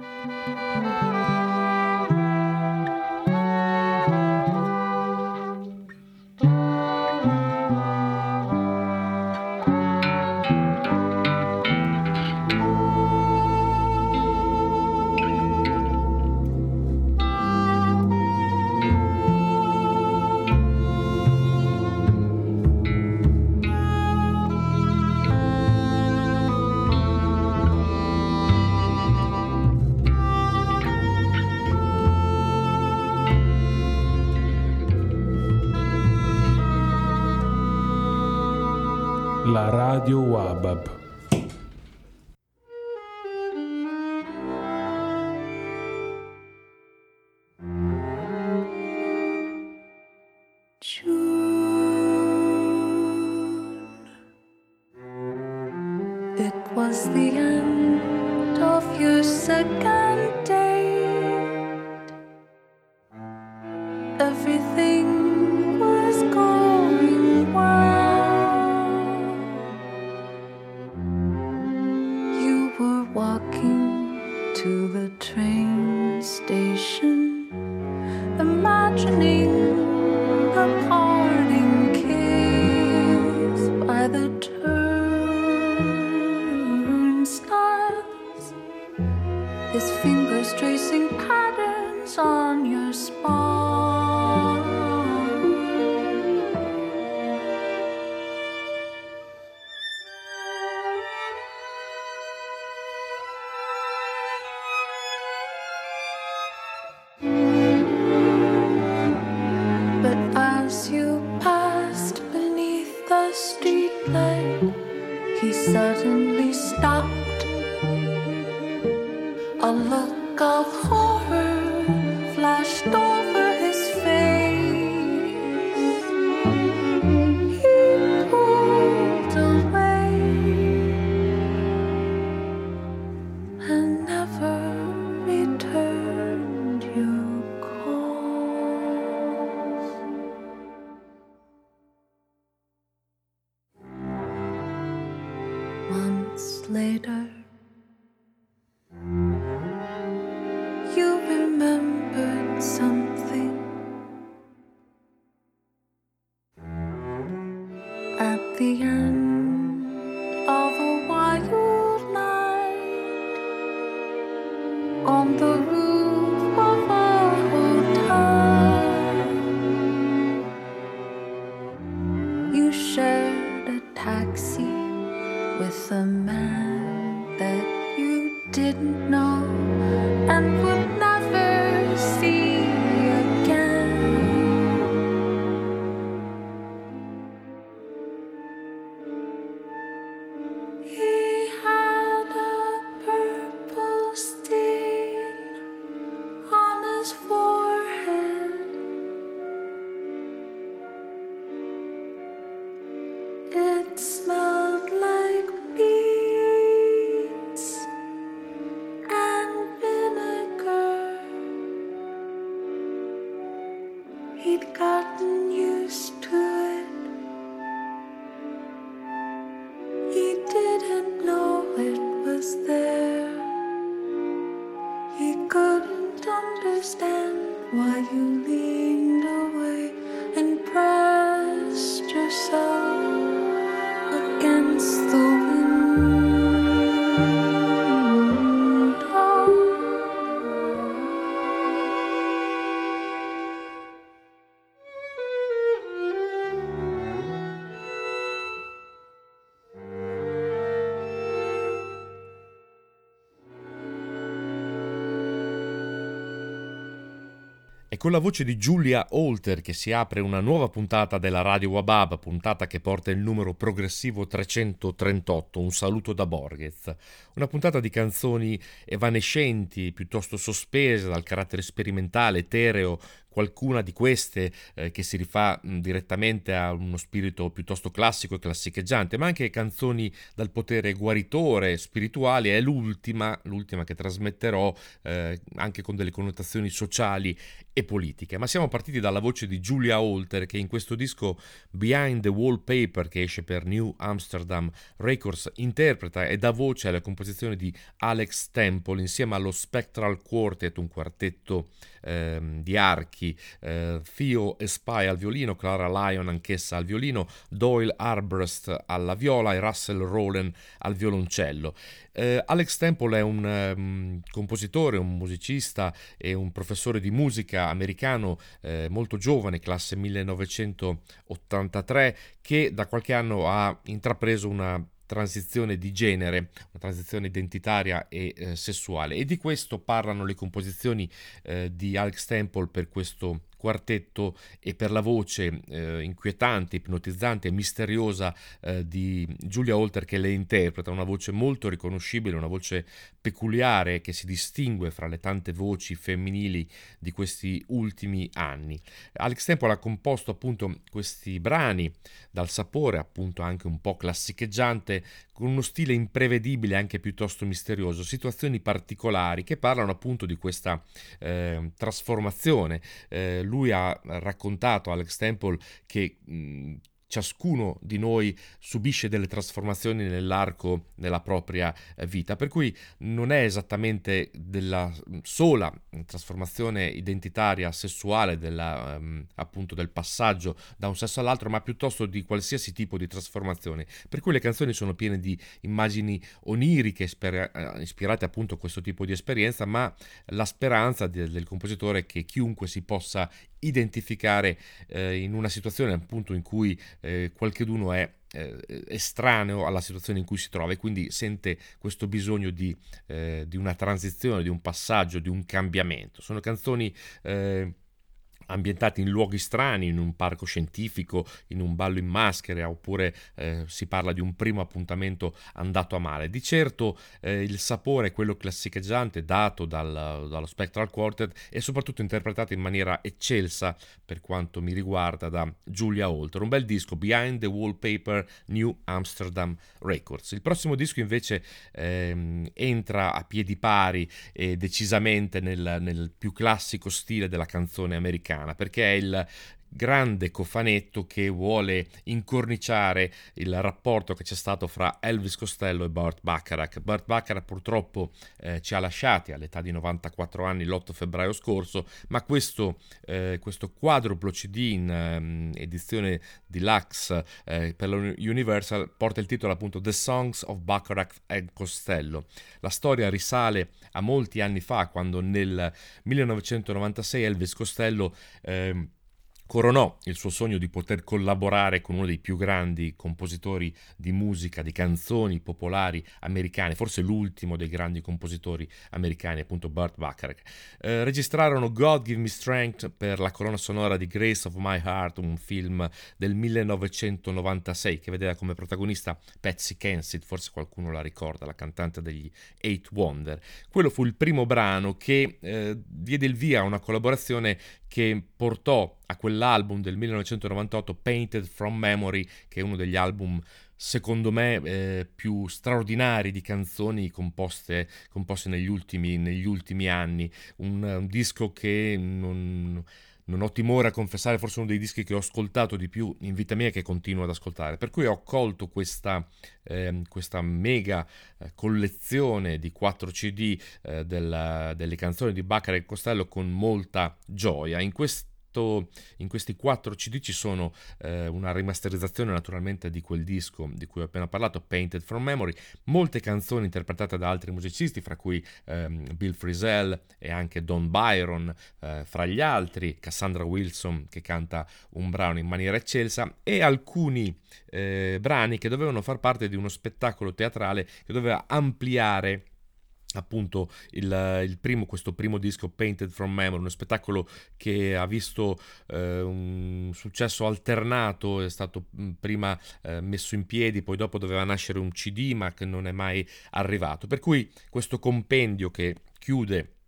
Música È con la voce di Giulia Holter che si apre una nuova puntata della Radio Wabab, puntata che porta il numero progressivo 338, un saluto da Borges. Una puntata di canzoni evanescenti, piuttosto sospese dal carattere sperimentale, etereo, qualcuna di queste eh, che si rifà mh, direttamente a uno spirito piuttosto classico e classicheggiante, ma anche canzoni dal potere guaritore, spirituali, è l'ultima, l'ultima che trasmetterò eh, anche con delle connotazioni sociali e politiche. Ma siamo partiti dalla voce di Julia Holter che in questo disco Behind the Wallpaper che esce per New Amsterdam Records interpreta e dà voce alle composizioni di Alex Temple insieme allo Spectral Quartet, un quartetto ehm, di archi, eh, Theo Spy al violino, Clara Lyon anch'essa al violino, Doyle Arbrust alla viola e Russell Rowland al violoncello. Eh, Alex Temple è un um, compositore, un musicista e un professore di musica americano eh, molto giovane, classe 1983, che da qualche anno ha intrapreso una transizione di genere, una transizione identitaria e eh, sessuale. E di questo parlano le composizioni eh, di Alex Temple per questo quartetto e per la voce eh, inquietante, ipnotizzante e misteriosa eh, di Giulia Holter che le interpreta, una voce molto riconoscibile, una voce peculiare che si distingue fra le tante voci femminili di questi ultimi anni. Alex Temple ha composto appunto questi brani dal sapore appunto anche un po' classicheggiante con uno stile imprevedibile anche piuttosto misterioso, situazioni particolari che parlano appunto di questa eh, trasformazione. Eh, lui ha raccontato, Alex Temple, che mh, ciascuno di noi subisce delle trasformazioni nell'arco della propria eh, vita, per cui non è esattamente della sola trasformazione identitaria sessuale della, um, appunto del passaggio da un sesso all'altro, ma piuttosto di qualsiasi tipo di trasformazione. Per cui le canzoni sono piene di immagini oniriche eh, ispirate appunto a questo tipo di esperienza, ma la speranza de- del compositore è che chiunque si possa identificare eh, in una situazione appunto in cui eh, qualcheduno è eh, estraneo alla situazione in cui si trova e quindi sente questo bisogno di, eh, di una transizione, di un passaggio, di un cambiamento. Sono canzoni eh, ambientati in luoghi strani, in un parco scientifico, in un ballo in maschera, oppure eh, si parla di un primo appuntamento andato a male. Di certo eh, il sapore quello classicheggiante dato dal, dallo Spectral Quartet e soprattutto interpretato in maniera eccelsa per quanto mi riguarda da Julia Holter. Un bel disco, Behind the Wallpaper New Amsterdam Records. Il prossimo disco invece ehm, entra a piedi pari e decisamente nel, nel più classico stile della canzone americana italiana, perché è il grande cofanetto che vuole incorniciare il rapporto che c'è stato fra Elvis Costello e Burt Bacharach. Burt Bacharach purtroppo eh, ci ha lasciati all'età di 94 anni l'8 febbraio scorso, ma questo, eh, questo quadruplo CD in um, edizione deluxe eh, per Universal porta il titolo appunto The Songs of Bacharach and Costello. La storia risale a molti anni fa, quando nel 1996 Elvis Costello ehm, coronò il suo sogno di poter collaborare con uno dei più grandi compositori di musica, di canzoni popolari americane, forse l'ultimo dei grandi compositori americani, appunto Burt Bacharach. Eh, registrarono God Give Me Strength per la colonna sonora di Grace of My Heart, un film del 1996 che vedeva come protagonista Patsy Kensit, forse qualcuno la ricorda, la cantante degli Eight Wonder. Quello fu il primo brano che eh, diede il via a una collaborazione che portò a quell'album del 1998 Painted from Memory, che è uno degli album secondo me eh, più straordinari di canzoni composte, composte negli, ultimi, negli, ultimi, anni. Un, un disco che non, non, ho timore a confessare, forse uno dei dischi che ho ascoltato di più in vita mia e che continuo ad ascoltare. Per cui ho colto questa, eh, questa mega eh, collezione di 4 CD eh, della, delle canzoni di Baccara e Costello con molta gioia. In questo in questi quattro CD ci sono eh, una rimasterizzazione naturalmente di quel disco di cui ho appena parlato, Painted from Memory, molte canzoni interpretate da altri musicisti, fra cui ehm, Bill Frisell e anche Don Byron, eh, fra gli altri, Cassandra Wilson che canta un brano in maniera eccelsa e alcuni eh, brani che dovevano far parte di uno spettacolo teatrale che doveva ampliare appunto il, il, primo, questo primo disco Painted from Memory, uno spettacolo che ha visto eh, un successo alternato, è stato mm, prima eh, messo in piedi, poi dopo doveva nascere un CD ma che non è mai arrivato. Per cui questo compendio che chiude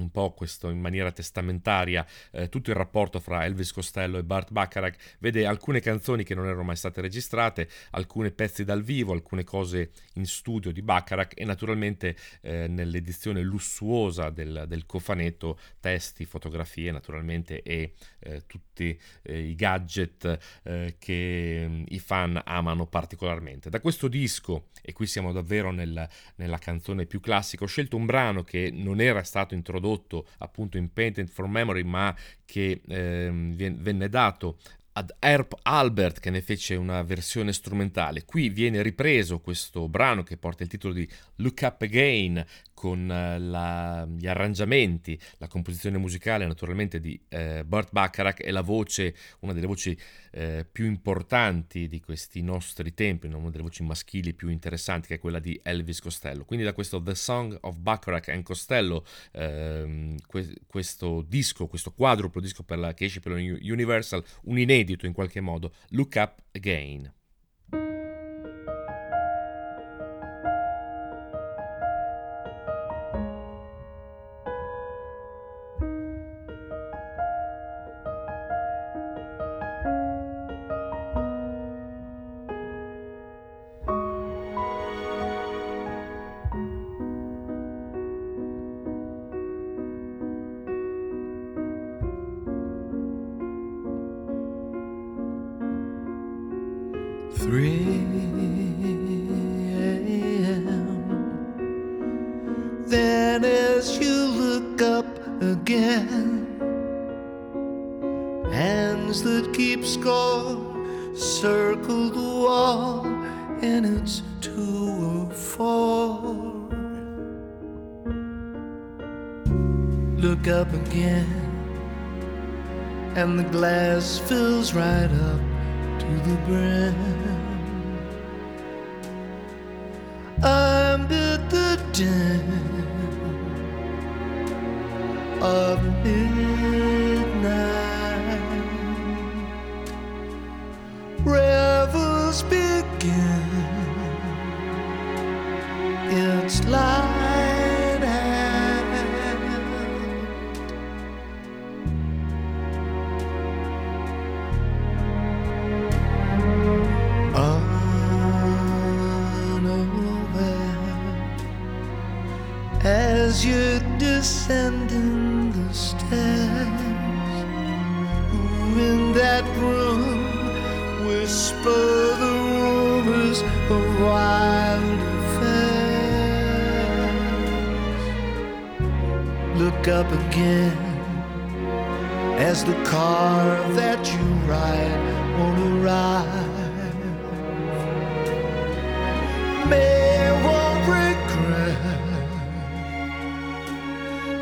un po' questo in maniera testamentaria eh, tutto il rapporto fra Elvis Costello e Bart Bacharach, vede alcune canzoni che non erano mai state registrate, alcuni pezzi dal vivo, alcune cose in studio di Bacharach e naturalmente eh, nell'edizione lussuosa del, del, cofanetto testi, fotografie naturalmente e eh, tutti eh, i gadget eh, che mm, i fan amano particolarmente. Da questo disco, e qui siamo davvero nel, nella canzone più classica, ho scelto un brano che non era stato introdotto tradotto appunto in Painted for Memory, ma che eh, venne dato ad Herb Albert che ne fece una versione strumentale. Qui viene ripreso questo brano che porta il titolo di Look Up Again con eh, la, gli arrangiamenti, la composizione musicale naturalmente di eh, Burt Bacharach e la voce, una delle voci eh, più importanti di questi nostri tempi, una delle voci maschili più interessanti che è quella di Elvis Costello. Quindi da questo The Song of Bacharach and Costello, ehm, que- questo disco, questo quadruplo disco la, che esce per la Universal, un inedito in qualche modo, Look Up Again.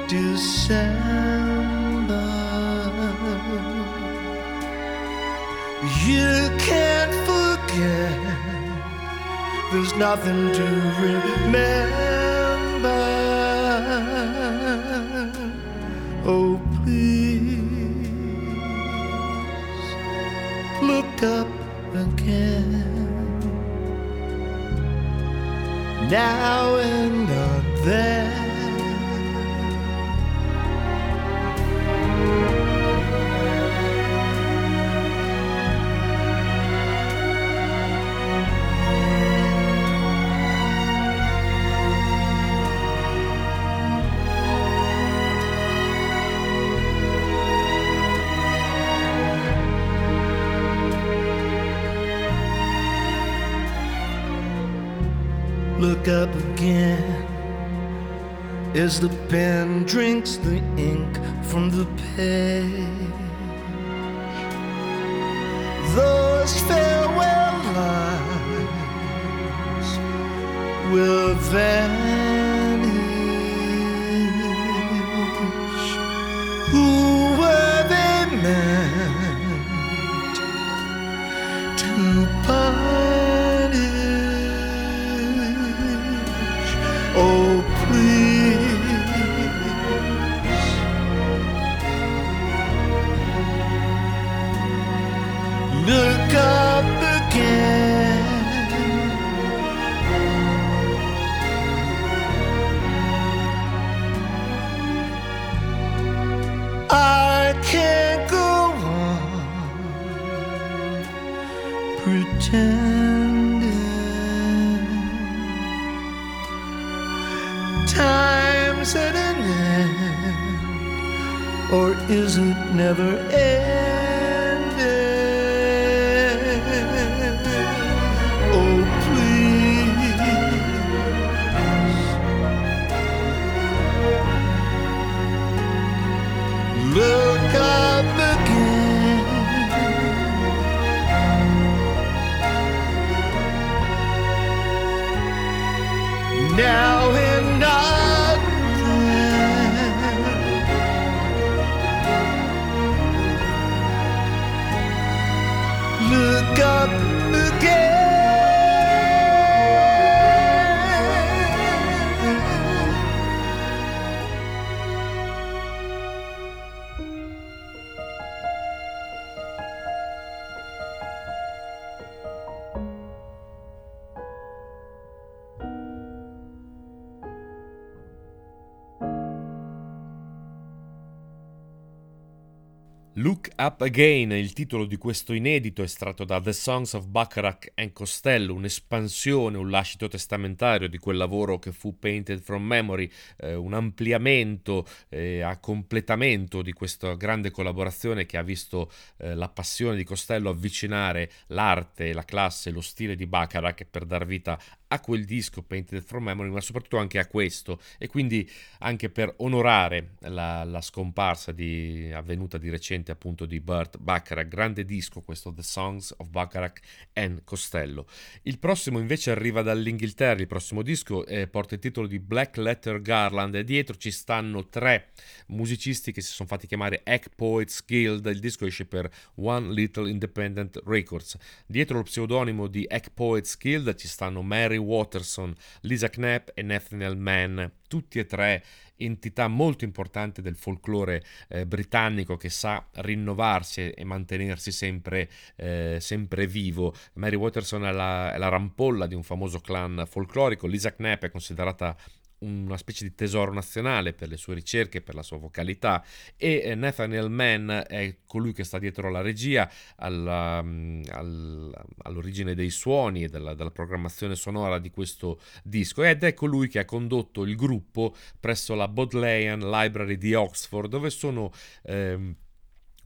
December. You can't forget, there's nothing to remember. Oh, please look up again now and then. As the pen drinks the ink from the page. Yeah. Up Again il titolo di questo inedito estratto da The Songs of Bacharach and Costello, un'espansione, un lascito testamentario di quel lavoro che fu Painted from Memory, eh, un ampliamento e a completamento di questa grande collaborazione che ha visto eh, la passione di Costello avvicinare l'arte, la classe, lo stile di Bacharach per dar vita a quel disco Painted from Memory, ma soprattutto anche a questo e quindi anche per onorare la, la scomparsa di, avvenuta di recente appunto di Burt Bacharach, grande disco questo The Songs of Bacharach and Costello. Il prossimo invece arriva dall'Inghilterra, il prossimo disco eh, porta il titolo di Black Letter Garland e dietro ci stanno tre musicisti che si sono fatti chiamare Egg Poets Guild, il disco esce per One Little Independent Records. Dietro lo pseudonimo di Egg Poets Guild ci stanno Mary Watterson, Lisa Knapp e Nathaniel Mann, tutti e tre entità molto importanti del folklore eh, britannico che sa rinnovarsi e mantenersi sempre, eh, sempre vivo. Mary Watterson è la, è la rampolla di un famoso clan folclorico, Lisa Knapp è considerata una specie di tesoro nazionale per le sue ricerche, per la sua vocalità. E eh, Nathaniel Mann è colui che sta dietro alla regia, alla, mm, al, all'origine dei suoni e della, della, programmazione sonora di questo disco. Ed è colui che ha condotto il gruppo presso la Bodleian Library di Oxford dove sono... Ehm,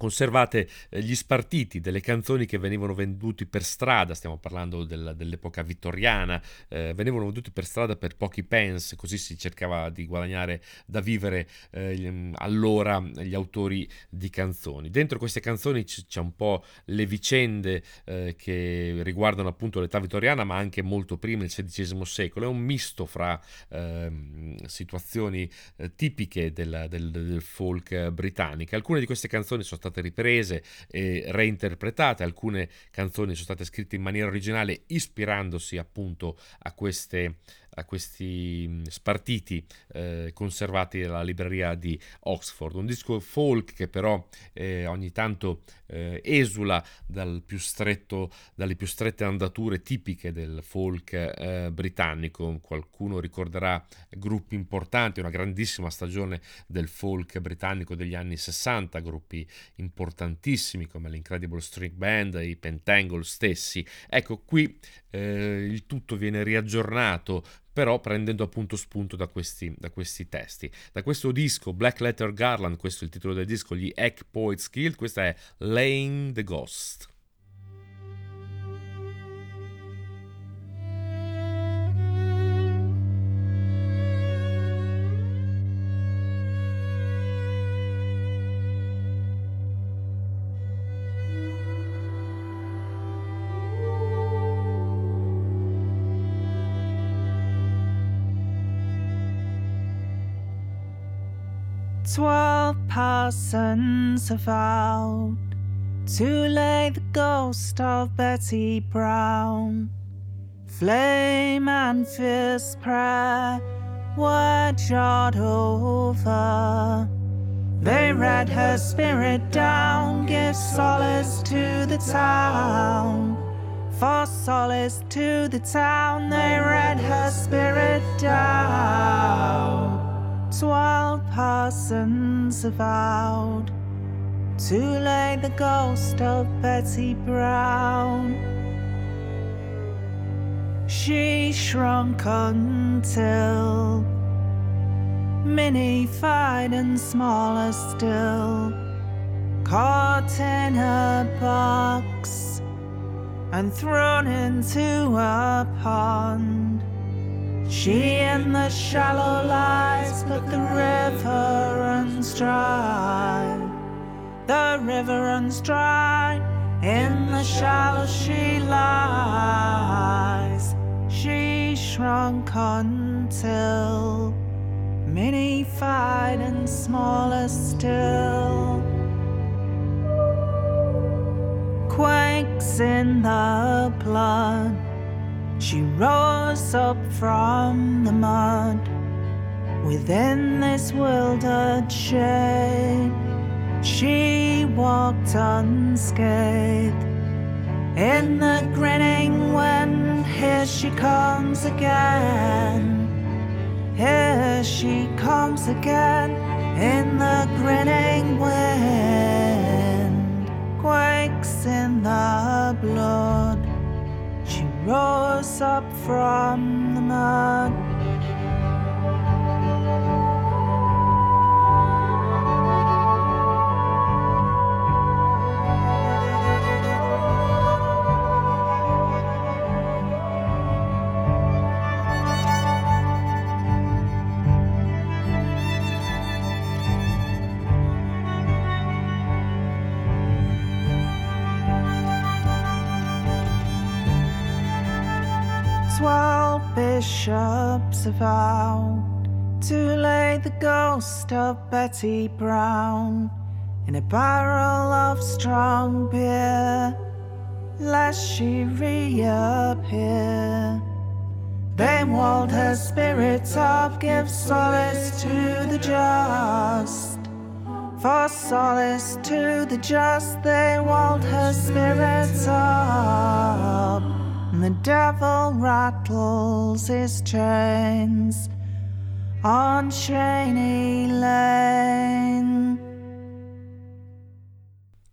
conservate eh, gli spartiti delle canzoni che venivano venduti per strada, stiamo parlando del, dell'epoca vittoriana, eh, venivano venduti per strada per pochi pence, così si cercava di guadagnare da vivere eh, allora gli autori di canzoni. Dentro queste canzoni c- c'è un po' le vicende eh, che riguardano appunto l'età vittoriana, ma anche molto prima, il XVI secolo, è un misto fra ehm, situazioni eh, tipiche del, del, del folk britannico. Alcune di queste canzoni sono state state riprese e reinterpretate, alcune canzoni sono state scritte in maniera originale ispirandosi appunto a queste a questi spartiti eh, conservati nella libreria di Oxford. Un disco folk che però eh, ogni tanto eh, esula dal più stretto, dalle più strette andature tipiche del folk eh, britannico. Qualcuno ricorderà gruppi importanti, una grandissima stagione del folk britannico degli anni 60, gruppi importantissimi come l'Incredible String Band, i Pentangle stessi. Ecco, qui eh, il tutto viene riaggiornato però prendendo appunto spunto da questi, da questi, testi. Da questo disco, Black Letter Garland, questo è il titolo del disco, gli Egg Poets Guild, questa è Laying the Ghost. 12 parsons have vowed to lay the ghost of Betty Brown. Flame and fierce prayer were jot over. They read her spirit down, give solace to the town. For solace to the town, they read her spirit down. Twelve parsons vowed to lay the ghost of Betty Brown. she shrunk until minified and smaller still, caught in a box and thrown into a pond. She in the shallow lies, but the river runs dry. The river runs dry, in the shallow she lies. She shrunk until minified and smaller still. Quakes in the blood, she rose up from the mud within this wildered shade. She walked unscathed in the grinning wind. Here she comes again. Here she comes again in the grinning wind. Quakes in the blood. Rose up from the mud. Bishops vowed to lay the ghost of Betty Brown in a barrel of strong beer, lest she reappear. They walled her spirit up, give solace to the just. For solace to the just, they walled her spirits up. And the devil rattles his chains on Cheney Lane.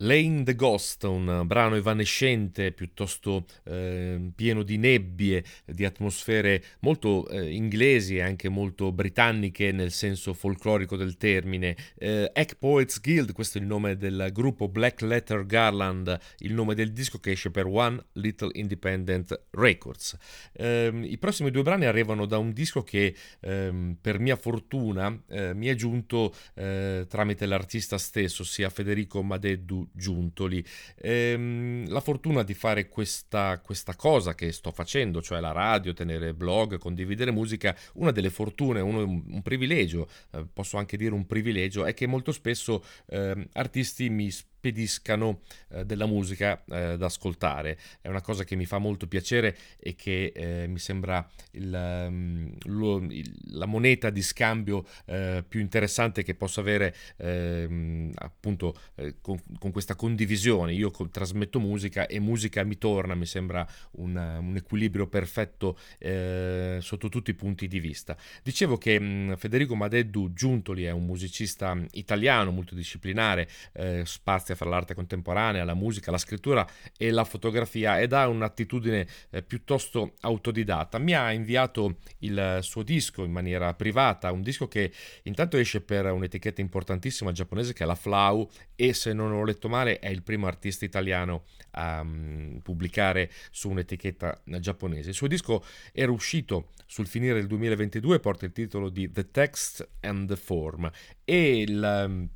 Lane the Ghost, un brano evanescente piuttosto eh, pieno di nebbie, di atmosfere molto eh, inglesi e anche molto britanniche nel senso folclorico del termine. Eh, Hack Poets Guild, questo è il nome del gruppo Black Letter Garland, il nome del disco che esce per One Little Independent Records. Ehm, I prossimi due brani arrivano da un disco che ehm, per mia fortuna eh, mi è giunto eh, tramite l'artista stesso, ossia Federico Madeddu Giuntoli. Ehm, la fortuna di fare questa, questa, cosa che sto facendo, cioè la radio, tenere blog, condividere musica, una delle fortune, uno, un privilegio, eh, posso anche dire un privilegio, è che molto spesso eh, artisti mi spediscano eh, della musica eh, da ascoltare. È una cosa che mi fa molto piacere e che eh, mi sembra il, um, lo, il, la moneta di scambio eh, più interessante che posso avere ehm, appunto eh, con, con, questa condivisione. Io co- trasmetto musica e musica mi torna, mi sembra un, un equilibrio perfetto eh, sotto tutti i punti di vista. Dicevo che mh, Federico Madeddu Giuntoli è un musicista italiano multidisciplinare, spazia fra l'arte contemporanea, la musica, la scrittura e la fotografia ed ha un'attitudine eh, piuttosto autodidatta. Mi ha inviato il suo disco in maniera privata, un disco che intanto esce per un'etichetta importantissima giapponese che è la Flau e se non ho letto male è il primo artista italiano a um, pubblicare su un'etichetta giapponese. Il suo disco era uscito sul finire del 2022 e porta il titolo di The Text and the Form e il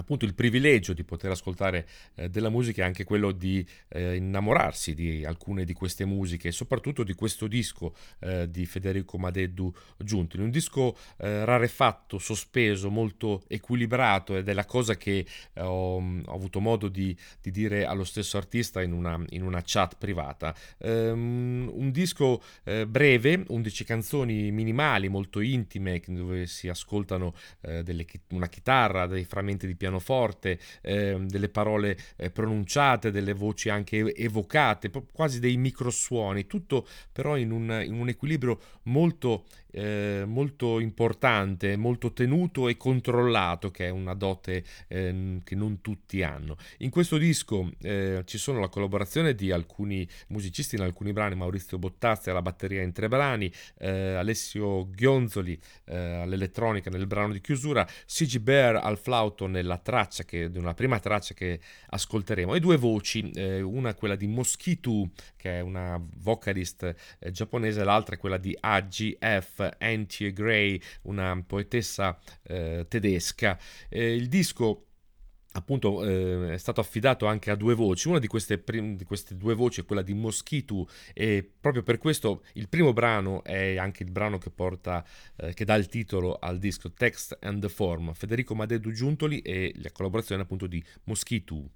appunto il privilegio di poter ascoltare eh, della musica è anche quello di eh, innamorarsi di alcune di queste musiche e soprattutto di questo disco eh, di Federico Madeddu Giuntoli, un disco eh, rarefatto, sospeso, molto equilibrato ed è la cosa che eh, ho, ho, avuto modo di, di, dire allo stesso artista in una, in una chat privata. Um, un disco eh, breve, 11 canzoni minimali, molto intime, dove si ascoltano delle, una chitarra, dei frammenti di pianoforte, eh, delle parole eh, pronunciate, delle voci anche evocate, quasi dei microsuoni, tutto però in un, in un equilibrio molto eh, molto importante, molto tenuto e controllato, che è una dote eh, che non tutti hanno. In questo disco eh, ci sono la collaborazione di alcuni musicisti in alcuni brani, Maurizio Bottazzi alla batteria in tre brani, eh, Alessio Ghionzoli eh, all'elettronica nel brano di chiusura, CG Bear al flauto nella traccia, che, nella prima traccia che ascolteremo, e due voci, eh, una quella di Mosquitu, che è una vocalist giapponese, l'altra è quella di AGF, Antje Gray, una poetessa eh, tedesca. Eh, il disco appunto eh, è stato affidato anche a due voci, una di queste, prim- di queste, due voci è quella di Moschitu e proprio per questo il primo brano è anche il brano che porta, eh, che dà il titolo al disco Text and the Form, Federico Madedu Giuntoli e la collaborazione appunto di Moschitu.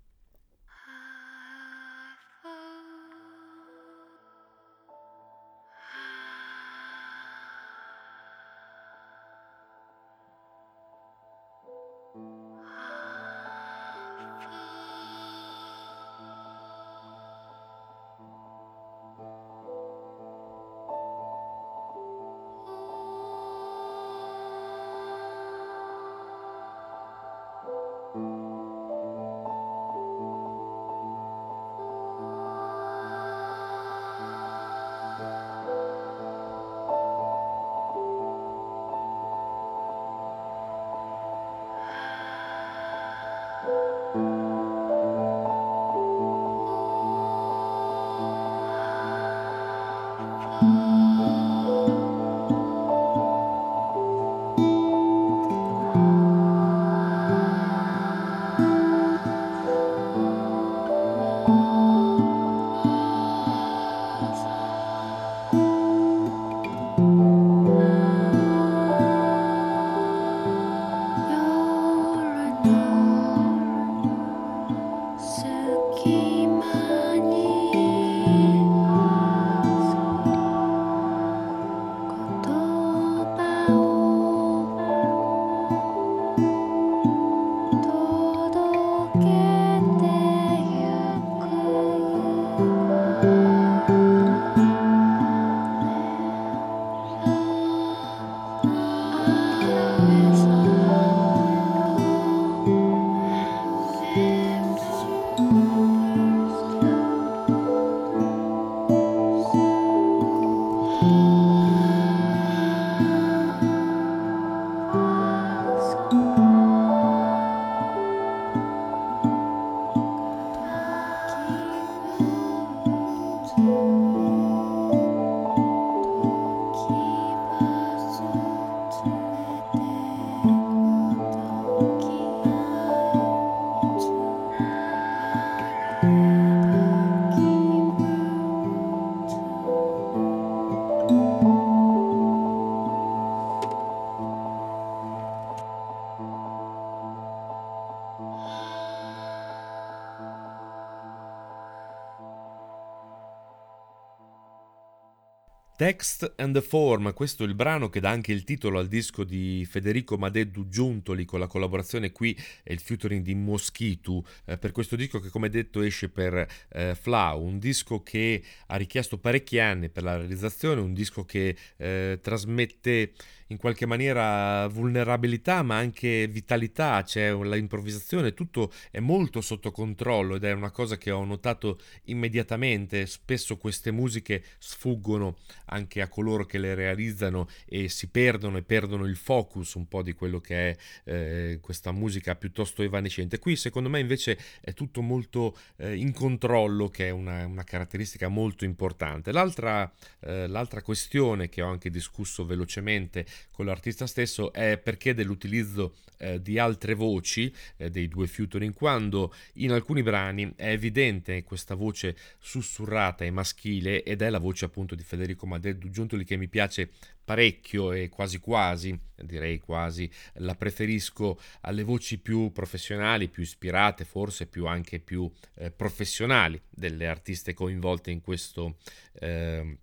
Text and the Form, questo è il brano che dà anche il titolo al disco di Federico Madeddu Giuntoli con la collaborazione qui e il featuring di Moschitu eh, per questo disco che come detto esce per eh, Flau, un disco che ha richiesto parecchi anni per la realizzazione, un disco che eh, trasmette in qualche maniera vulnerabilità ma anche vitalità, c'è l'improvvisazione, tutto è molto sotto controllo ed è una cosa che ho notato immediatamente, spesso queste musiche sfuggono anche a coloro che le realizzano e si perdono e perdono il focus un po' di quello che è eh, questa musica piuttosto evanescente. Qui secondo me invece è tutto molto eh, in controllo che è una, una caratteristica molto importante. L'altra, eh, l'altra questione che ho anche discusso velocemente con l'artista stesso è perché dell'utilizzo eh, di altre voci eh, dei due featuring quando in alcuni brani è evidente questa voce sussurrata e maschile ed è la voce appunto di Federico Madeddu Giuntoli che mi piace parecchio e quasi quasi, direi quasi, la preferisco alle voci più professionali, più ispirate, forse più anche più eh, professionali delle artiste coinvolte in questo eh,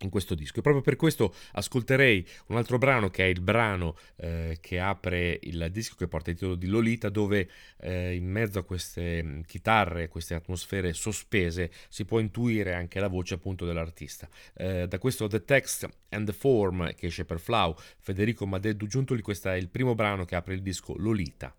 in questo disco. E proprio per questo ascolterei un altro brano che è il brano eh, che apre il disco che porta il titolo di Lolita, dove eh, in mezzo a queste mm, chitarre, queste atmosfere sospese, si può intuire anche la voce appunto dell'artista. Eh, da questo The Text and the Form che esce per Flau, Federico Madeddu Giuntoli, questo è il primo brano che apre il disco Lolita.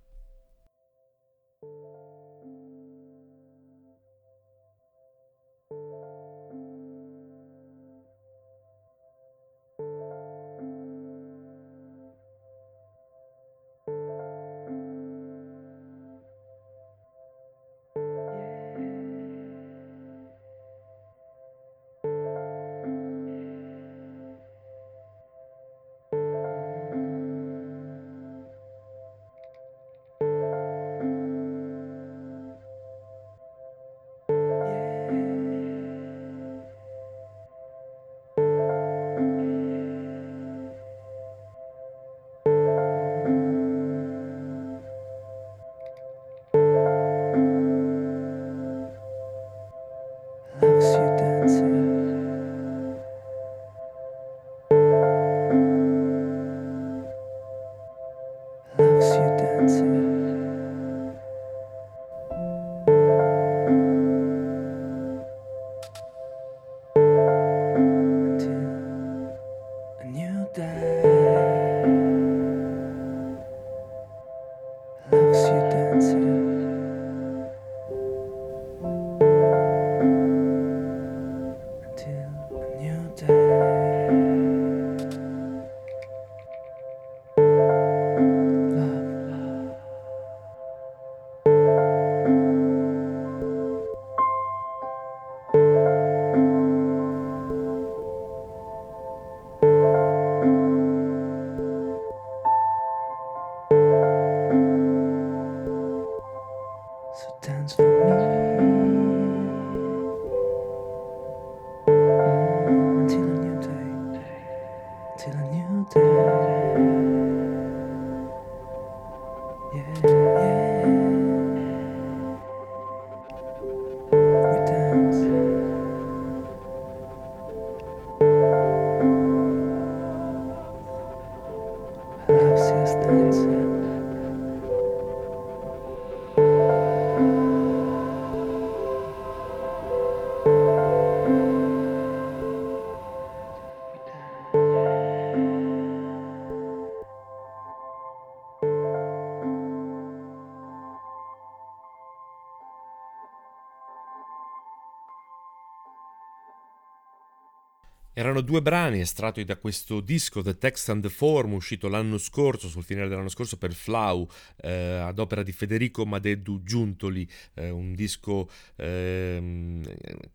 Erano due brani estratti da questo disco The Text and the Form uscito l'anno scorso, sul finale dell'anno scorso per Flau, eh, ad opera di Federico Madeddu Giuntoli, eh, un disco eh,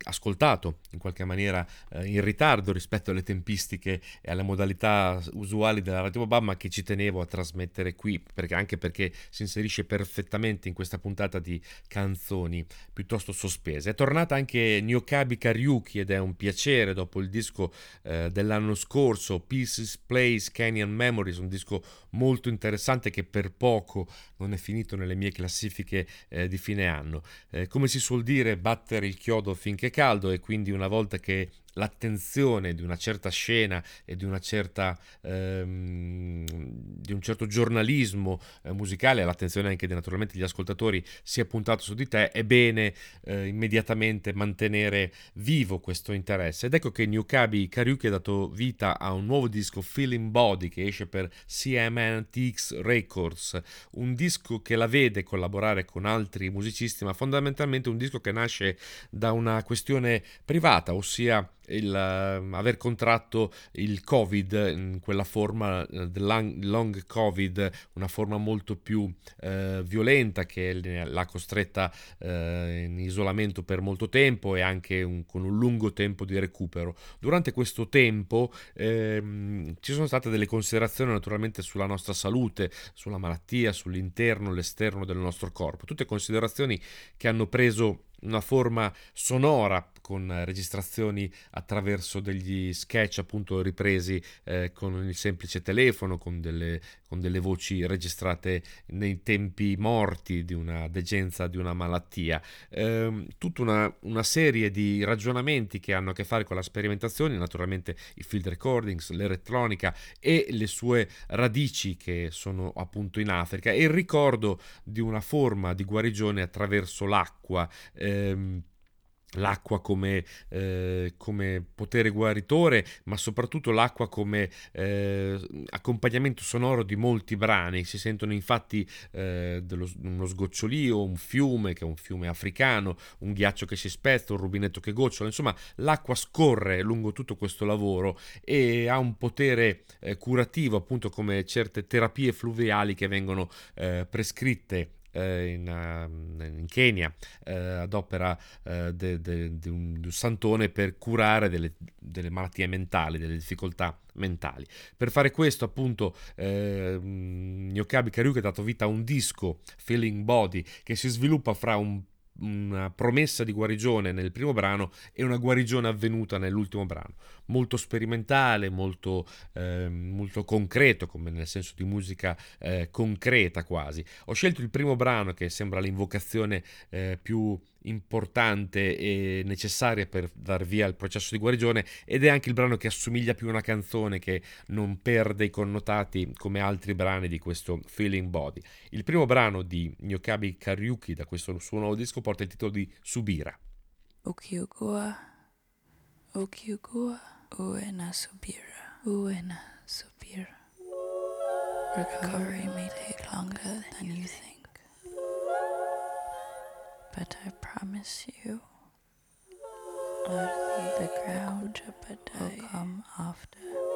ascoltato in qualche maniera eh, in ritardo rispetto alle tempistiche e alle modalità usuali della Radio Bob, ma che ci tenevo a trasmettere qui, perché, anche perché si inserisce perfettamente in questa puntata di canzoni piuttosto sospese. È tornata anche Nyokabi Karyuki ed è un piacere dopo il disco eh, dell'anno scorso, Pieces, Place, Canyon Memories, un disco molto interessante che per poco non è finito nelle mie classifiche eh, di fine anno. Eh, come si suol dire, battere il chiodo finché è caldo e quindi una volta che l'attenzione di una certa scena e di, certa, ehm, di un certo giornalismo eh, musicale, l'attenzione anche di naturalmente degli ascoltatori sia puntato su di te, è bene eh, immediatamente mantenere vivo questo interesse. Ed ecco che New Kabi Kariuki ha dato vita a un nuovo disco Feeling Body che esce per CMNTX Records, un disco che la vede collaborare con altri musicisti, ma fondamentalmente un disco che nasce da una questione privata, ossia il uh, aver contratto il covid in quella forma uh, long, long, covid una forma molto più uh, violenta che l'ha costretta in isolamento per molto tempo e anche un, con un lungo tempo di recupero. Durante questo tempo ehm, ci sono state delle considerazioni naturalmente sulla nostra salute sulla malattia sull'interno l'esterno del nostro corpo. Tutte considerazioni che hanno preso una forma sonora con registrazioni attraverso degli sketch appunto ripresi eh, con il semplice telefono, con, delle, con delle voci registrate nei tempi morti di una degenza, di una malattia. Eh, tutta una, una, serie di ragionamenti che hanno a che fare con la sperimentazione, naturalmente i field recordings, l'elettronica e le sue radici che sono appunto in Africa e il ricordo di una forma di guarigione attraverso l'acqua. Ehm, l'acqua come, eh, come, potere guaritore, ma soprattutto l'acqua come eh, accompagnamento sonoro di molti brani. Si sentono infatti eh, dello, uno sgocciolio, un fiume che è un fiume africano, un ghiaccio che si spezza, un rubinetto che gocciola. Insomma, l'acqua scorre lungo tutto questo lavoro e ha un potere eh, curativo, appunto come certe terapie fluviali che vengono eh, prescritte in, ehm, in, Kenya eh, ad opera eh, di un, un, santone per curare delle, delle, malattie mentali, delle difficoltà mentali. Per fare questo, appunto, eh, Nyokabi Karyuki ha dato vita a un disco, Feeling Body, che si sviluppa fra un una promessa di guarigione nel primo brano e una guarigione avvenuta nell'ultimo brano. Molto sperimentale, molto, eh, molto concreto, come nel senso di musica eh, concreta quasi. Ho scelto il primo brano che sembra l'invocazione eh, più importante e necessaria per dar via al processo di guarigione ed è anche il brano che assomiglia più a una canzone che non perde i connotati come altri brani di questo Feeling Body. Il primo brano di Nyokabi Karyuki da questo suo nuovo disco porta il titolo di Subira. Okyugua, Okyugua, Uena Subira, Uena Subira. Recovery may take longer than you think. But I promise you the ground will come after.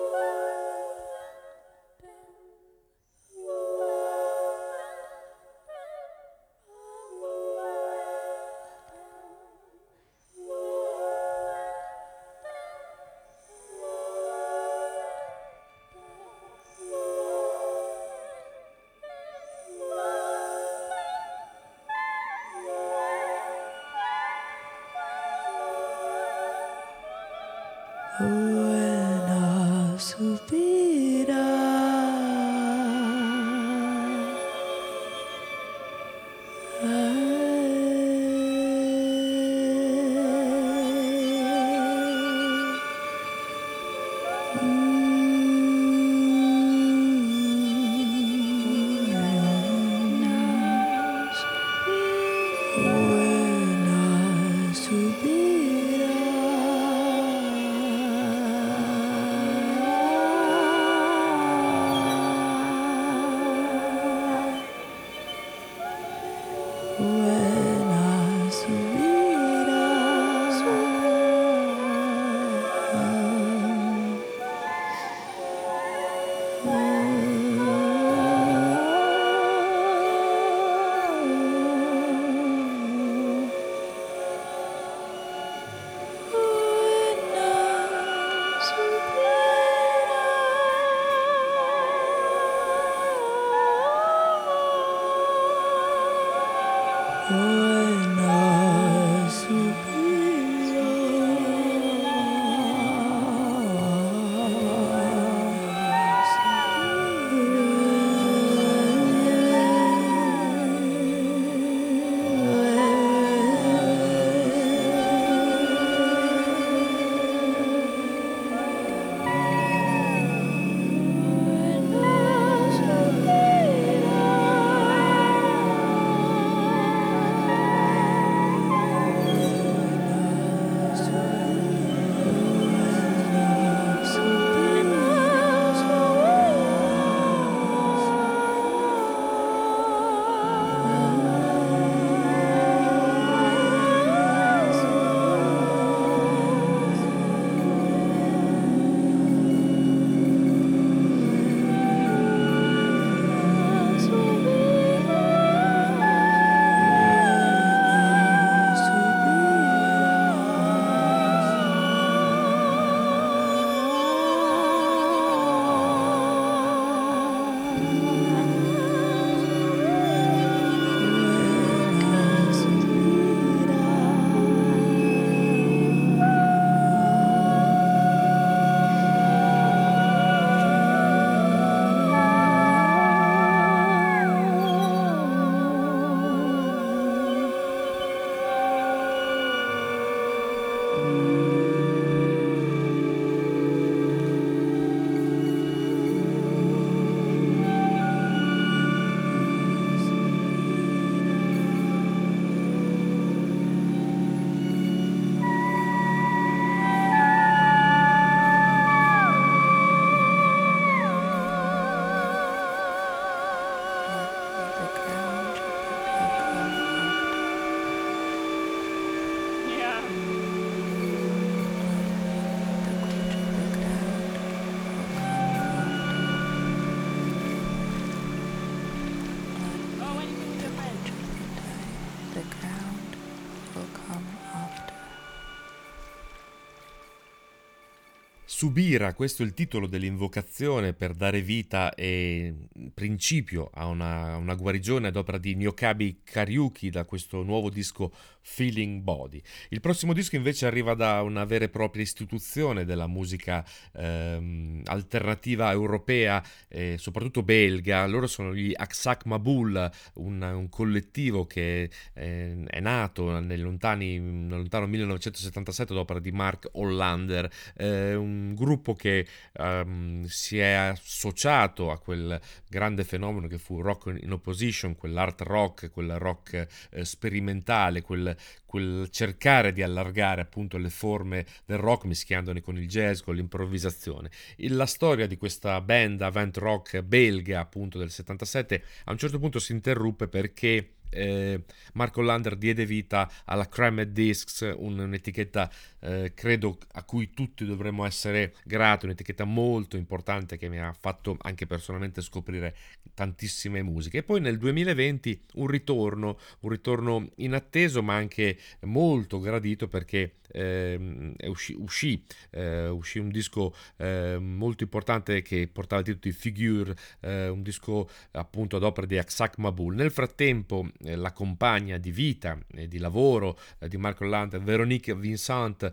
Subira, questo è il titolo dell'invocazione per dare vita e principio a una, una guarigione ad opera di Nyokabi Karyuki da questo nuovo disco Feeling Body. Il prossimo disco invece arriva da una vera e propria istituzione della musica ehm, alternativa europea, e soprattutto belga. Loro sono gli Aksak Mabul, un, un collettivo che eh, è nato nel, lontani, nel lontano 1977 ad opera di Mark Hollander, eh, un gruppo che ehm, si è associato a quel grande fenomeno che fu Rock in Opposition, quell'art rock, quel rock eh, sperimentale, quel quel cercare di allargare appunto le forme del rock mischiandone con il jazz, con l'improvvisazione. La storia di questa band avant rock belga appunto del 77 a un certo punto si interruppe perché eh, Marco Lander diede vita alla Cramed Discs, un'etichetta eh, credo a cui tutti dovremmo essere grati, un'etichetta molto importante che mi ha fatto anche personalmente scoprire tantissime musiche. E poi nel 2020 un ritorno, un ritorno inatteso ma anche molto gradito perché eh, uscì, uscì, uscì, un disco eh, molto importante che portava il titolo di Figure, eh, un disco appunto ad opera di Aksak Mabul. Nel frattempo la compagna di vita e di lavoro eh, di Marco Land, Veronique Vincent,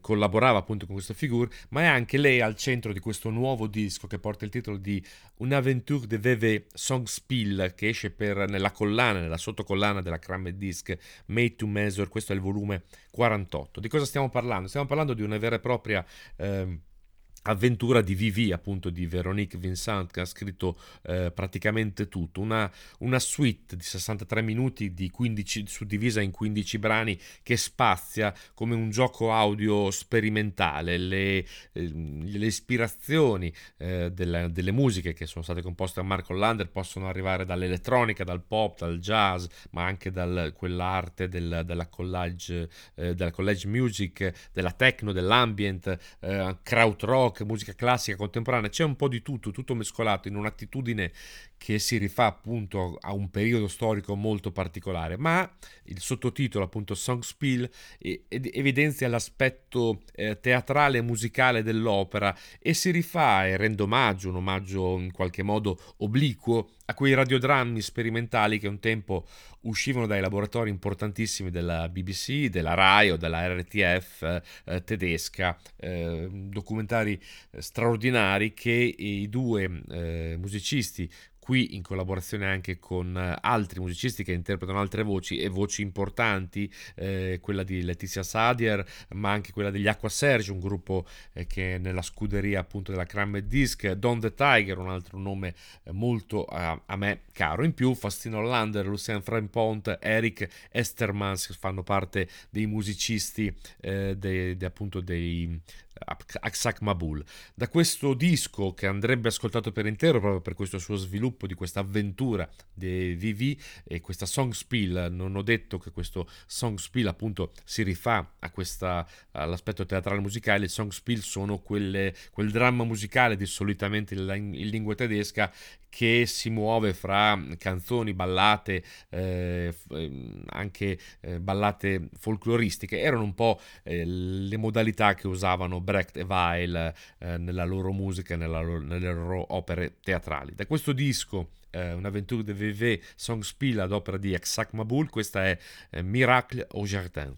collaborava appunto con questo Figure, ma è anche lei al centro di questo nuovo disco che porta il titolo di Un'aventure de VV Songspiel che esce per, nella collana, nella sottocollana della Cramme Disc Made to Measure, questo è il volume 48. Di cosa stiamo parlando? Stiamo parlando di una vera e propria... Eh, avventura di VV, appunto di Veronique Vincent, che ha scritto eh, praticamente tutto. Una, una, suite di 63 minuti di 15, suddivisa in 15 brani che spazia come un gioco audio sperimentale. Le, eh, le ispirazioni eh, delle, delle, musiche che sono state composte da Marco Lander possono arrivare dall'elettronica, dal pop, dal jazz, ma anche da quell'arte del, della, collage, eh, della college music, della techno, dell'ambient, eh, krautrock rock, musica classica, contemporanea, c'è un po' di tutto, tutto mescolato in un'attitudine che si rifà appunto a un periodo storico molto particolare, ma il sottotitolo appunto Songspiel evidenzia l'aspetto eh, teatrale e musicale dell'opera e si rifà e rende omaggio, un omaggio in qualche modo obliquo a quei radiodrammi sperimentali che un tempo uscivano dai laboratori importantissimi della BBC, della RAI o della RTF eh, tedesca, eh, documentari eh, straordinari che i due eh, musicisti qui in collaborazione anche con eh, altri musicisti che interpretano altre voci e voci importanti, eh, quella di Letizia Sadier, ma anche quella degli Aqua Serge, un gruppo eh, che è nella scuderia appunto della Cramme Disc, Don the Tiger, un altro nome eh, molto a, a, me caro. In più Fastino Lander, Lucien Frempont, Eric Estermans fanno parte dei musicisti eh, de, de, appunto dei Aksak Mabul. Da questo disco che andrebbe ascoltato per intero proprio per questo suo sviluppo di questa avventura di VV e questa song spiel, non ho detto che questo song spiel appunto si rifà a questa, all'aspetto teatrale musicale, i song spiel sono quelle, quel dramma musicale di solitamente in, in lingua tedesca che si muove fra canzoni, ballate, eh, ehm, anche eh, ballate folcloristiche, erano un po' eh, le modalità che usavano Brecht e Weil eh, nella loro musica e nelle loro opere teatrali. Da questo disco eh, Un'avventura de VV Songspiel ad opera di Exac Mabul, questa è eh, Miracle au Jardin.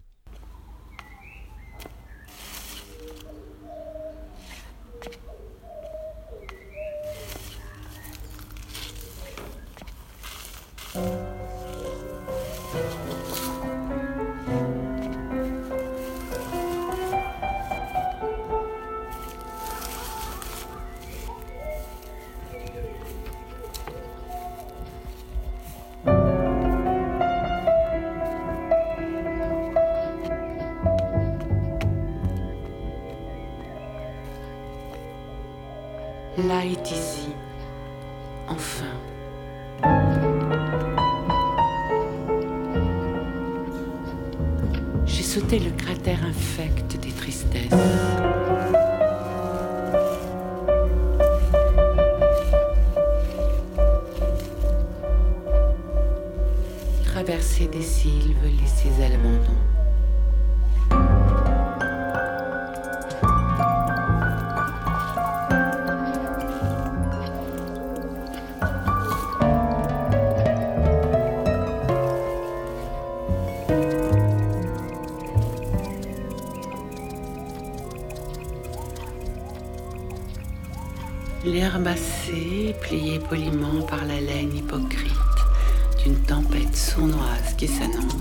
Est ici, enfin. J'ai sauté le cratère infect des tristesses. Traversé des sylves laissées à l'abandon. Poliment par la laine hypocrite d'une tempête sournoise qui s'annonce,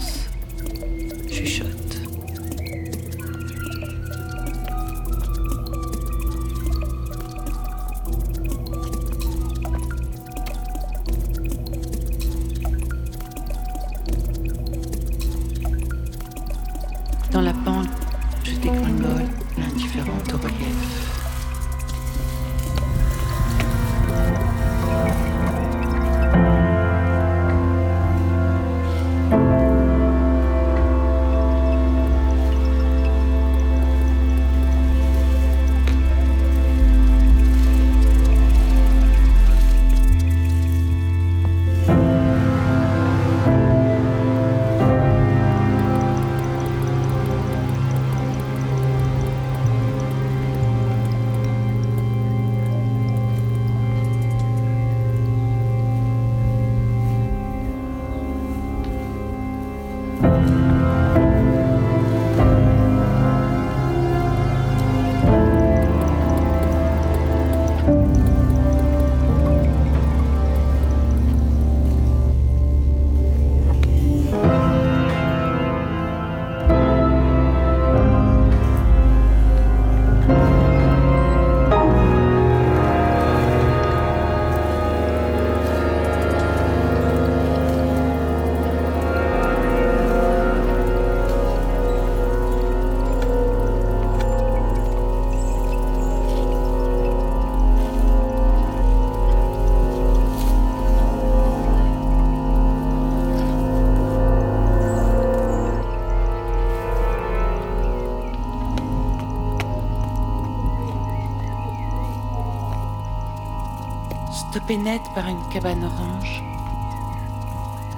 Stoppé net par une cabane orange,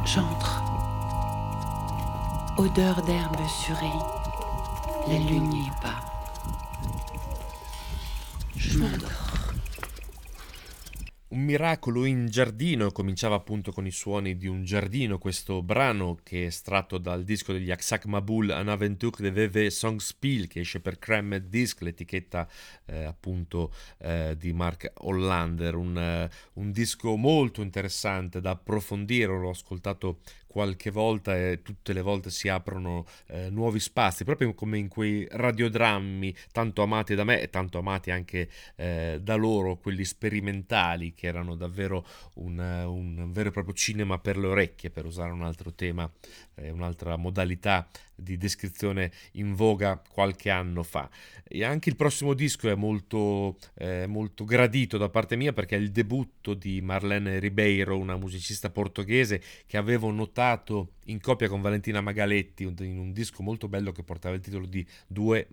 j'entre. Odeur d'herbe surée, la lune miracolo in giardino cominciava appunto con i suoni di un giardino, questo brano che è estratto dal disco degli Aksak Mabul Un Aventure de VV Songspiel che esce per Crammed Disc, l'etichetta eh, appunto eh, di Mark Hollander, un, eh, un disco molto interessante da approfondire, l'ho ascoltato qualche volta e tutte le volte si aprono eh, nuovi spazi, proprio come in quei radiodrammi tanto amati da me e tanto amati anche eh, da loro, quelli sperimentali che erano davvero un, un, vero e proprio cinema per le orecchie, per usare un altro tema, eh, un'altra modalità di descrizione in voga qualche anno fa. E anche il prossimo disco è molto, eh, molto gradito da parte mia perché è il debutto di Marlene Ribeiro, una musicista portoghese che avevo notato in coppia con Valentina Magaletti in un disco molto bello che portava il titolo di Due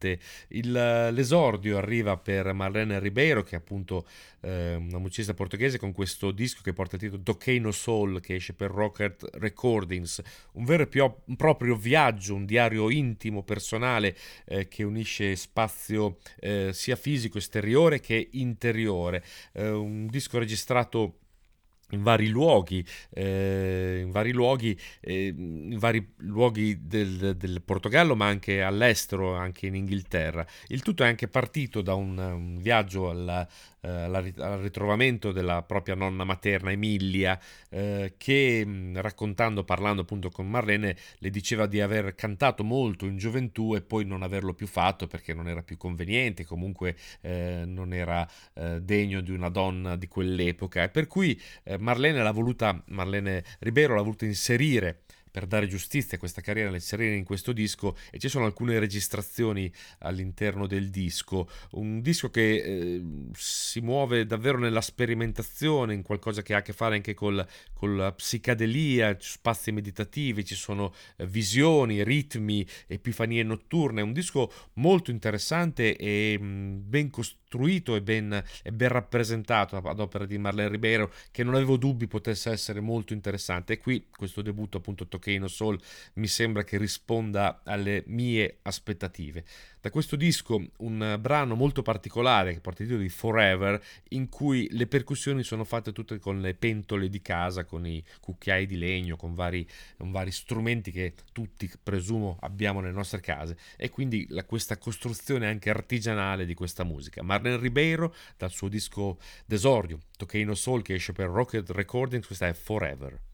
Matte. Il, l'esordio arriva per Marlene Ribeiro, che è appunto eh, una musicista portoghese, con questo disco che porta il titolo Dokeino Soul, che esce per Rocket Recordings, un vero e proprio viaggio, un diario intimo, personale, eh, che unisce spazio eh, sia fisico esteriore che interiore. Eh, un disco registrato in vari luoghi, eh, in vari luoghi, eh, in vari luoghi del, del, Portogallo, ma anche all'estero, anche in Inghilterra. Il tutto è anche partito da un, un viaggio alla, al ritrovamento della propria nonna materna Emilia, eh, che raccontando, parlando appunto con Marlene, le diceva di aver cantato molto in gioventù e poi non averlo più fatto perché non era più conveniente, comunque eh, non era eh, degno di una donna di quell'epoca. E per cui eh, Marlene l'ha voluta, Marlene Ribeiro l'ha voluta inserire per dare giustizia a questa carriera, le inserire in questo disco e ci sono alcune registrazioni all'interno del disco. Un disco che eh, si muove davvero nella sperimentazione, in qualcosa che ha a che fare anche col, con la psicadelia, spazi meditativi, ci sono eh, visioni, ritmi, epifanie notturne. Un disco molto interessante e mh, mm, ben costruito e ben, e ben rappresentato ad opera di Marlene Ribeiro, che non avevo dubbi potesse essere molto interessante. E qui questo debutto appunto Toccheino Soul mi sembra che risponda alle mie aspettative. Da questo disco un brano molto particolare che porta il titolo di Forever, in cui le percussioni sono fatte tutte con le pentole di casa, con i cucchiai di legno, con vari, con vari strumenti che tutti, presumo, abbiamo nelle nostre case e quindi la, questa costruzione anche artigianale di questa musica. Marlene Ribeiro dal suo disco d'esordio, Toccheino Soul, che esce per Rocket Recordings, questa è Forever.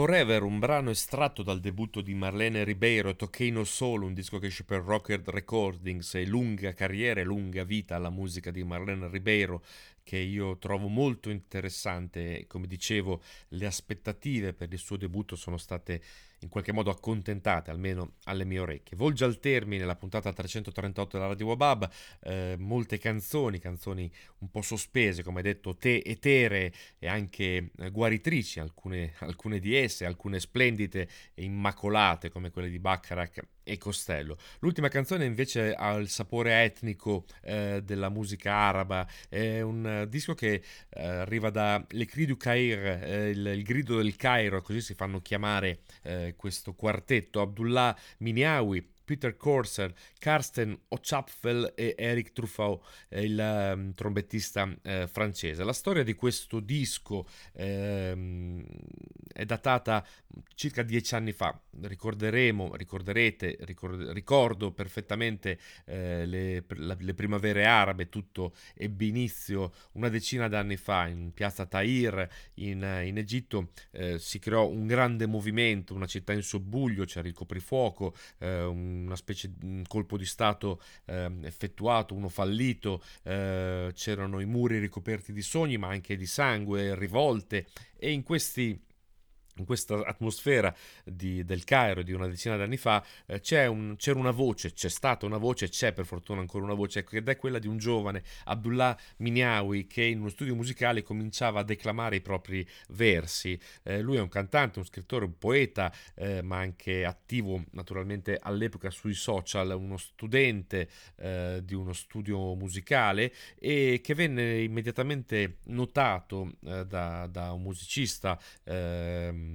Forever, un brano estratto dal debutto di Marlene Ribeiro, Toccheino Solo, un disco che esce per Rocket Recordings e lunga carriera e lunga vita alla musica di Marlene Ribeiro, che io trovo molto interessante. Come dicevo, le aspettative per il suo debutto sono state in qualche modo accontentate, almeno alle mie orecchie. Volge al termine la puntata 338 della Radio Wabab, eh, molte canzoni, canzoni un po' sospese, come detto, te etere e anche eh, guaritrici, alcune, alcune di esse, alcune splendide e immacolate come quelle di Baccarat e Costello. L'ultima canzone invece ha il sapore etnico eh, della musica araba, è un disco che eh, arriva da Le Cri du Caire, eh, il, il, grido del Cairo, così si fanno chiamare eh, questo quartetto, Abdullah Miniawi, Peter Corser, Karsten Ochapfel e Eric Truffaut, il um, trombettista eh, francese. La storia di questo disco ehm, è datata circa dieci anni fa. Ricorderemo, ricorderete, ricord- ricordo perfettamente eh, le, la, le, primavere arabe, tutto ebbe inizio una decina d'anni fa in piazza Tahir in, in Egitto. Eh, si creò un grande movimento, una città in sobbuglio, c'era il coprifuoco, eh, un una specie di colpo di Stato eh, effettuato, uno fallito, eh, c'erano i muri ricoperti di sogni ma anche di sangue, rivolte. E in questi in questa atmosfera di, del Cairo di una decina d'anni fa eh, un, c'era una voce, c'è stata una voce, c'è per fortuna ancora una voce, ed è quella di un giovane Abdullah Miniawi che in uno studio musicale cominciava a declamare i propri versi. Eh, lui è un cantante, un scrittore, un poeta, eh, ma anche attivo naturalmente all'epoca sui social, uno studente eh, di uno studio musicale e che venne immediatamente notato eh, da, da, un musicista Ehm,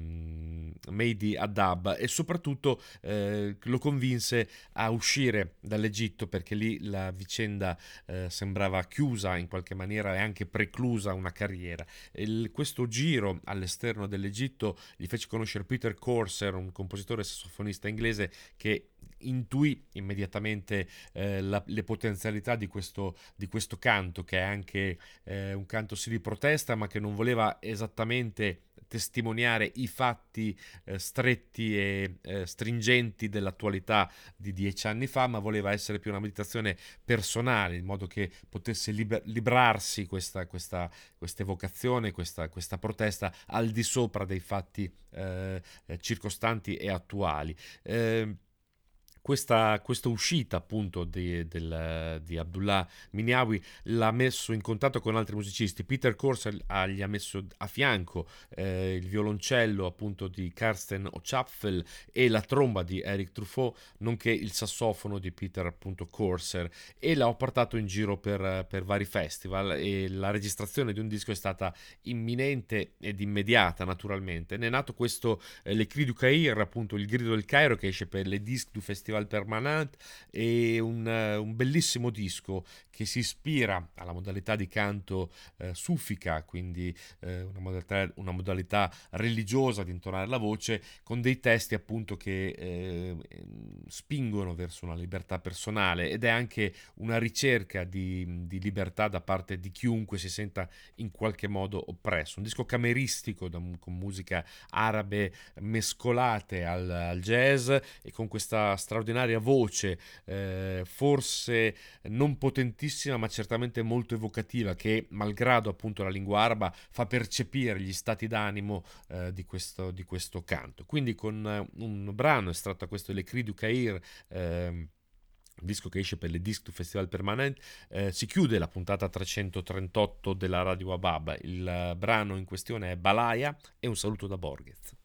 Mehdi Adab e soprattutto eh, lo convinse a uscire dall'Egitto perché lì la vicenda eh, sembrava chiusa in qualche maniera e anche preclusa una carriera. Il, questo giro all'esterno dell'Egitto gli fece conoscere Peter Corser, un compositore sassofonista inglese che intuì immediatamente eh, la, le potenzialità di questo, di questo, canto, che è anche eh, un canto sì di protesta, ma che non voleva esattamente testimoniare i fatti eh, stretti e eh, stringenti dell'attualità di dieci anni fa, ma voleva essere più una meditazione personale, in modo che potesse liber- librarsi questa, questa, questa evocazione, questa, questa, protesta al di sopra dei fatti eh, eh circostanti e attuali. Eh, questa, questa uscita appunto di, del, di Abdullah Miniawi l'ha messo in contatto con altri musicisti. Peter Corser gli ha messo a fianco eh, il violoncello appunto di Karsten Ochapfel e la tromba di Eric Truffaut, nonché il sassofono di Peter appunto Corser e l'ha portato in giro per, per vari festival e la registrazione di un disco è stata imminente ed immediata naturalmente. Ne è nato questo eh, Le Cri du Caire, appunto il grido del Cairo che esce per le disc du Festival Festival Permanent e un, eh, un, bellissimo disco che si ispira alla modalità di canto eh, sufica, quindi eh, una, modalità, una, modalità, religiosa di intonare la voce, con dei testi appunto che eh, spingono verso una libertà personale ed è anche una ricerca di, di, libertà da parte di chiunque si senta in qualche modo oppresso. Un disco cameristico da, con musica arabe mescolate al, al jazz e con questa straordinaria straordinaria voce, eh, forse non potentissima ma certamente molto evocativa, che malgrado appunto la lingua araba fa percepire gli stati d'animo eh, di, questo, di, questo, canto. Quindi con eh, un brano estratto a questo Le Cri du Caire, ehm, disco che esce per le Disc to Festival Permanent, eh, si chiude la puntata 338 della Radio Ababa. Il brano in questione è Balaya e un saluto da Borghez.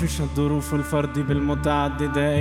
فيش الظروف الفردي بالمتعددة.